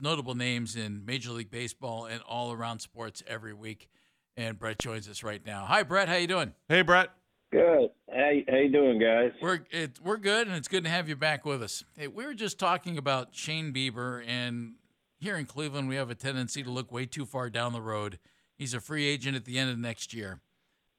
notable names in Major League Baseball and all around sports every week. And Bret joins us right now. Hi, Bret. How you doing? Hey, Bret. Good. How, how you doing, guys? We're it, we're good, and it's good to have you back with us. Hey, we were just talking about Shane Bieber, and here in Cleveland, we have a tendency to look way too far down the road. He's a free agent at the end of next year.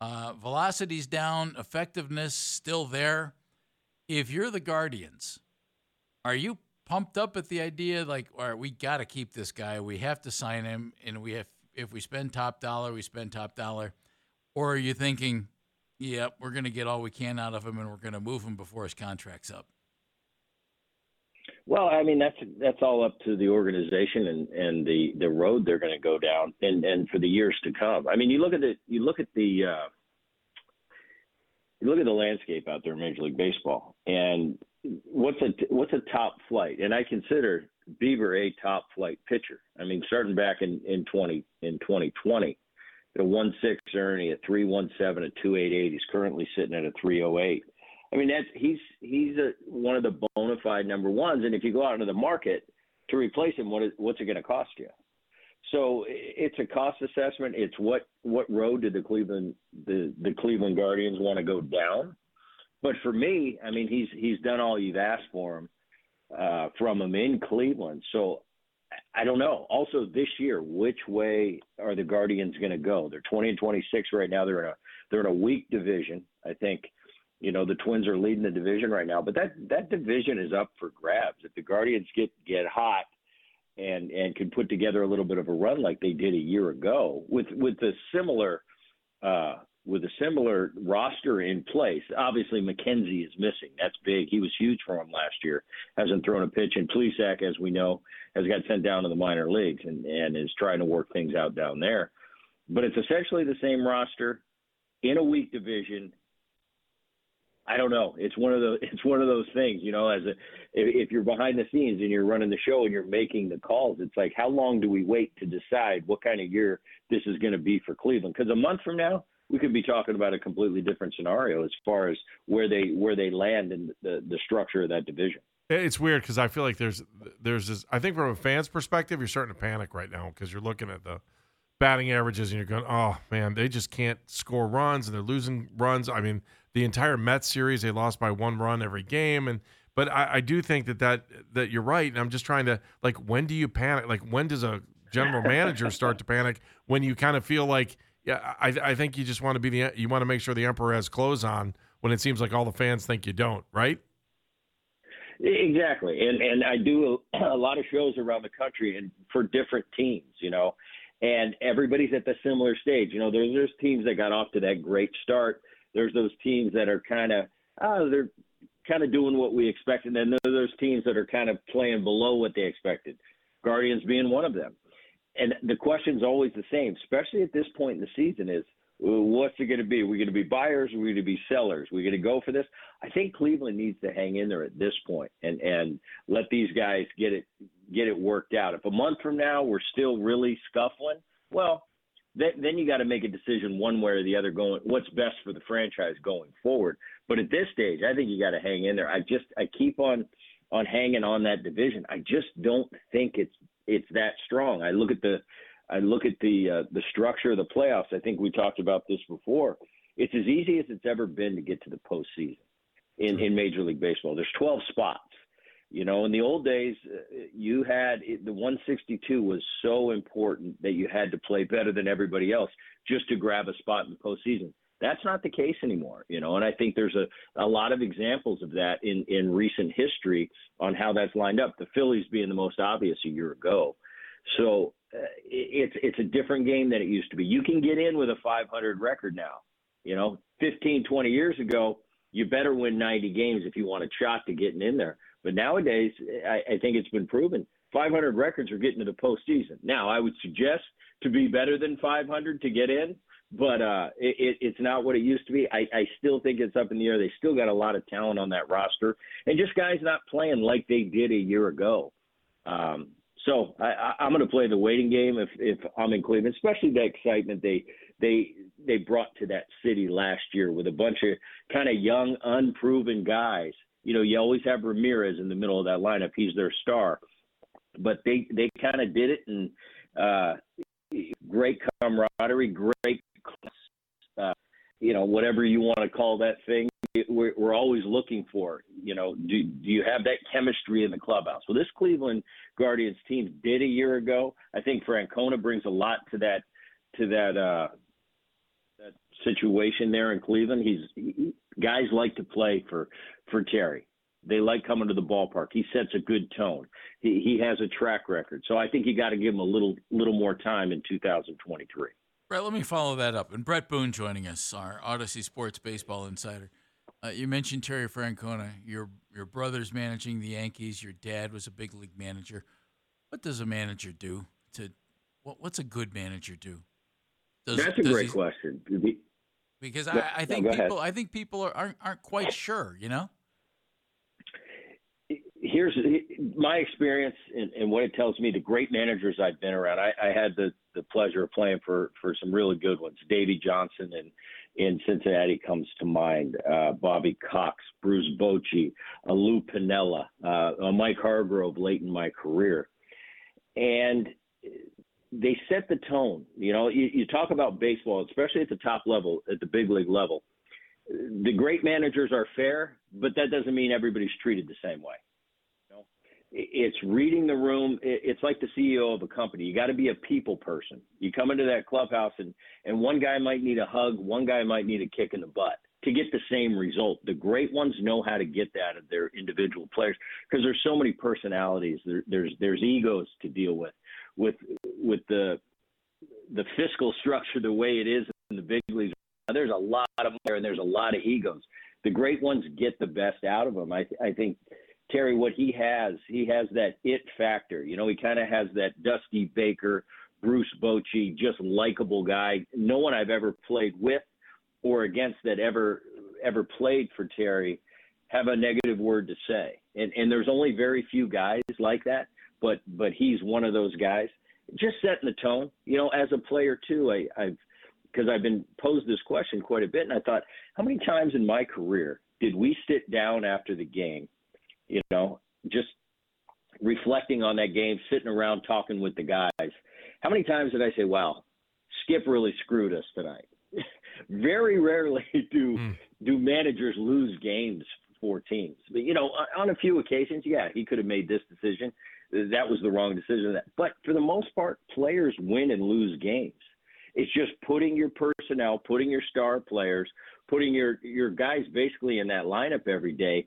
Uh, velocity's down, effectiveness still there. If you're the Guardians, are you pumped up at the idea like, all right, we got to keep this guy. We have to sign him, and we have if we spend top dollar, we spend top dollar. Or are you thinking, yeah, we're going to get all we can out of him, and we're going to move him before his contract's up? Well, I mean that's that's all up to the organization and and the the road they're going to go down and and for the years to come. I mean, you look at the you look at the uh, you look at the landscape out there in Major League Baseball, and what's a what's a top flight? And I consider Bieber a top flight pitcher. I mean, starting back in in twenty in twenty twenty, a one six earning, a three one seven, a two eight eight. He's currently sitting at a three oh eight. I mean, that's he's he's a, one of the bona fide number ones. And if you go out into the market to replace him, what is what's it going to cost you? So it's a cost assessment. It's what what road did the Cleveland the the Cleveland Guardians want to go down? But for me, I mean, he's he's done all you've asked for him uh, from him in Cleveland. So I don't know. Also, this year, which way are the Guardians going to go? They're 20 and 26 right now. They're in a they're in a weak division. I think, you know, the Twins are leading the division right now, but that that division is up for grabs. If the Guardians get get hot and and can put together a little bit of a run like they did a year ago with with a similar uh, with a similar roster in place. Obviously, McKenzie is missing. That's big. He was huge for him last year. Hasn't thrown a pitch. And Plesac, as we know, has got sent down to the minor leagues and, and is trying to work things out down there. But it's essentially the same roster in a weak division. I don't know. It's one of those. It's one of those things, you know. As a, if you're behind the scenes and you're running the show and you're making the calls, it's like, how long do we wait to decide what kind of year this is going to be for Cleveland? Because a month from now, we could be talking about a completely different scenario as far as where they where they land in the the structure of that division. It's weird because I feel like there's there's this. I think from a fan's perspective, you're starting to panic right now because you're looking at the batting averages and you're going, oh man, they just can't score runs and they're losing runs. I mean, the entire Mets series they lost by one run every game, and but I, I do think that that that you're right, and I'm just trying to like when do you panic? Like when does a general manager start to panic when you kind of feel like yeah, I, I think you just want to be the you want to make sure the emperor has clothes on when it seems like all the fans think you don't, right? Exactly, and and I do a, a lot of shows around the country and for different teams, you know, and everybody's at the similar stage. You know, there's there's teams that got off to that great start. There's those teams that are kind of oh, uh, they're kind of doing what we expected, and then there's those teams that are kind of playing below what they expected. Guardians being one of them and the question's always the same, especially at this point in the season, is what's it going to be? Are we going to be buyers? Are we going to be sellers? Are we going to go for this? I think Cleveland needs to hang in there at this point and and let these guys get it get it worked out. If a month from now we're still really scuffling, well, then, then you got to make a decision one way or the other going what's best for the franchise going forward. But at this stage, I think you got to hang in there. I just I keep on on hanging on that division. I just don't think it's it's that strong. I look at the I look at the uh, the structure of the playoffs. I think we talked about this before. It's as easy as it's ever been to get to the postseason in in Major League Baseball. There's 12 spots. You know, in the old days, uh, you had the 162 was so important that you had to play better than everybody else just to grab a spot in the postseason. That's not the case anymore, you know, and I think there's a, a lot of examples of that in, in recent history on how that's lined up. The Phillies being the most obvious a year ago. So uh, it's it's a different game than it used to be. You can get in with a 500 record now. You know, 15, 20 years ago, you better win 90 games if you want a shot to getting in there. But nowadays, I, I think it's been proven 500 records are getting to the postseason. Now, I would suggest to be better than 500 to get in, but uh, it, it's not what it used to be. I, I still think it's up in the air. They still got a lot of talent on that roster, and just guys not playing like they did a year ago. Um, so I, I'm going to play the waiting game if, if I'm in Cleveland, especially the excitement they they they brought to that city last year with a bunch of kind of young, unproven guys. You know, you always have Ramirez in the middle of that lineup; he's their star. But they they kind of did it, and uh, great camaraderie, great, uh, you know, whatever you want to call that thing. We're, we're always looking for, you know, do, do you have that chemistry in the clubhouse? Well, this Cleveland Guardians team did a year ago. I think Francona brings a lot to that to that uh, that situation there in Cleveland. He's he, guys like to play for for Terry. They like coming to the ballpark. He sets a good tone. He he has a track record. So I think you got to give him a little little more time in 2023. Bret, let me follow that up. And Bret Boone joining us, our Audacy Sports Baseball Insider. Uh, you mentioned Terry Francona. Your your brother's managing the Yankees. Your dad was a big league manager. What does a manager do to what, What's a good manager do? Does, That's a great he, question. Because I, I think no, people I think people are, aren't aren't quite sure. You know. Here's my experience and, and, what it tells me. The great managers I've been around. I, I had the the pleasure of playing for for some really good ones. Davey Johnson and in Cincinnati comes to mind. Uh, Bobby Cox, Bruce Bochy, uh, Lou Piniella, uh, Mike Hargrove late in my career. And they set the tone. You know, you, you talk about baseball, especially at the top level, at the big league level. The great managers are fair, but that doesn't mean everybody's treated the same way it's reading the room. It's like the CEO of a company. You got to be a people person. You come into that clubhouse, and and one guy might need a hug, one guy might need a kick in the butt to get the same result. The great ones know how to get that of their individual players because there's so many personalities. There, there's there's egos to deal with, with with the the fiscal structure the way it is in the big leagues. There's a lot of there, and there's a lot of egos. The great ones get the best out of them. I I think Terry, what he has, he has that it factor. You know, he kind of has that Dusty Baker, Bruce Bochy, just likable guy. No one I've ever played with or against that ever ever played for Terry have a negative word to say. And and there's only very few guys like that, but but he's one of those guys. Just setting the tone. You know, as a player too, I, I've because I've been posed this question quite a bit, and I thought, how many times in my career did we sit down after the game you know, just reflecting on that game, sitting around talking with the guys. How many times did I say, "Wow, Skip really screwed us tonight"? Very rarely do mm. do managers lose games for teams. But you know, on a few occasions, yeah, he could have made this decision. That was the wrong decision. But for the most part, players win and lose games. It's just putting your personnel, putting your star players, putting your your guys basically in that lineup every day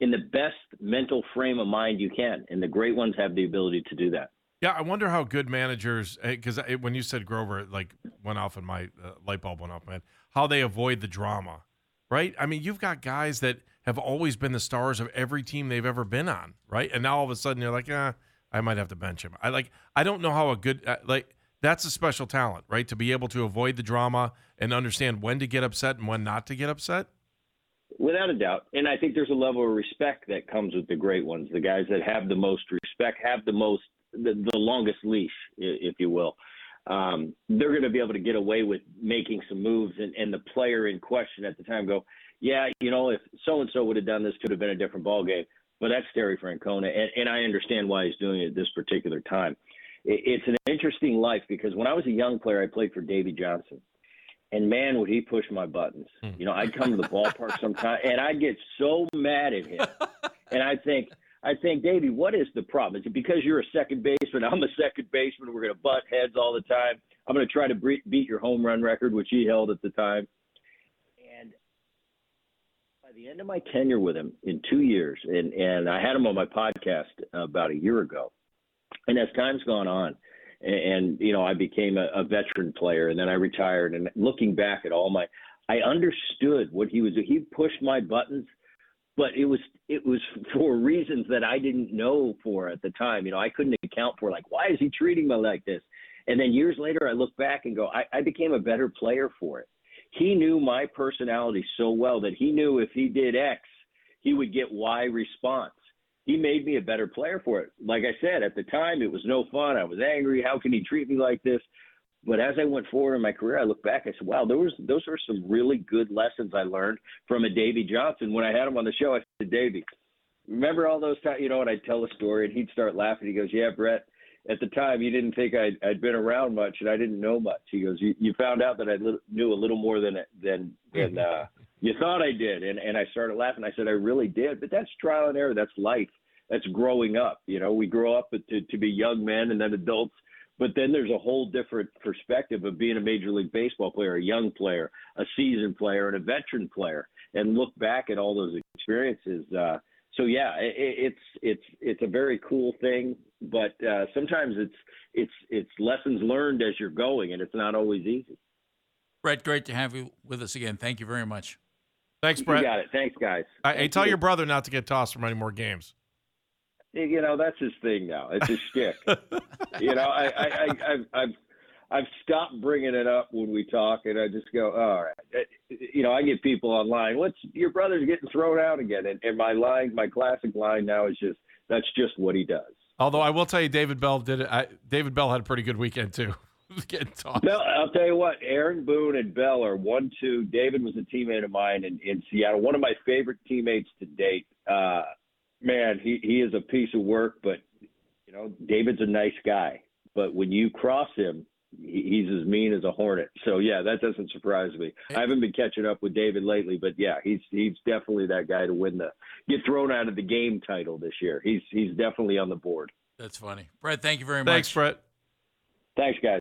in the best mental frame of mind you can. And the great ones have the ability to do that. Yeah, I wonder how good managers, because eh, when you said Grover, like went off and my uh, light bulb went off, man, how they avoid the drama, right? I mean, you've got guys that have always been the stars of every team they've ever been on, right? And now all of a sudden you're like, ah, I might have to bench him. I like, I don't know how a good, uh, like, that's a special talent, right? To be able to avoid the drama and understand when to get upset and when not to get upset. Without a doubt. And I think there's a level of respect that comes with the great ones. The guys that have the most respect have the most, the, the longest leash, if you will. Um, they're going to be able to get away with making some moves, and, and the player in question at the time go, yeah, you know, if so and so would have done this, could have been a different ball game. But that's Terry Francona, and, and I understand why he's doing it at this particular time. It, it's an interesting life because when I was a young player, I played for Davey Johnson and man, would he push my buttons. Hmm. You know, I'd come to the ballpark sometime, and I'd get so mad at him, and I'd think, I think, Davey, what is the problem? Is it because you're a second baseman? I'm a second baseman. We're going to butt heads all the time. I'm going to try to beat your home run record, which he held at the time. And by the end of my tenure with him in two years, and, and I had him on my podcast about a year ago. And as time's gone on, and, you know, I became a, a veteran player, and then I retired. And looking back at all my, I understood what he was. He pushed my buttons but it was it was for reasons that I didn't know for at the time. You know, I couldn't account for like why is he treating me like this? And then years later, I look back and go, I, I became a better player for it. He knew my personality so well that he knew if he did X, he would get Y response. He made me a better player for it. Like I said, at the time, it was no fun. I was angry. How can he treat me like this? But as I went forward in my career, I look back. I said, "Wow, those those are some really good lessons I learned from a Davey Johnson." When I had him on the show, I said, "Davey, remember all those times?" You know, and I'd tell a story, and he'd start laughing. He goes, "Yeah, Bret. At the time, you didn't think I'd, I'd been around much, and I didn't know much." He goes, "You, you found out that I li- knew a little more than than than uh, you thought I did." And and I started laughing. I said, "I really did." But that's trial and error. That's life. That's growing up. You know, we grow up to to be young men and then adults but then there's a whole different perspective of being a Major League Baseball player, a young player, a seasoned player, and a veteran player, and look back at all those experiences. Uh, so yeah, it, it's it's it's a very cool thing, but uh, sometimes it's it's it's lessons learned as you're going, and it's not always easy. Bret, great to have you with us again. Thank you very much. Thanks, Bret. You got it. Thanks, guys. Uh, hey, tell you. your brother not to get tossed from any more games you know that's his thing now. It's his shtick. you know, I, I, I, I've, I've, I've stopped bringing it up when we talk, and I just go, all right. You know, I get people online. What's your brother's getting thrown out again? And, and my line, my classic line now is just that's just what he does. Although I will tell you, David Bell did it. I, David Bell had a pretty good weekend too. Getting tossed. Bell, I'll tell you what, Aaron Boone and Bell are one two. David was a teammate of mine in, in Seattle, one of my favorite teammates to date. Uh, man, he he is a piece of work, but you know, David's a nice guy. But when you cross him, he's as mean as a hornet. So yeah, that doesn't surprise me. I haven't been catching up with David lately, but yeah, he's he's definitely that guy to win the get thrown out of the game title this year. He's he's definitely on the board. That's funny, Bret. Thank you very much. Thanks, Bret. Thanks, guys.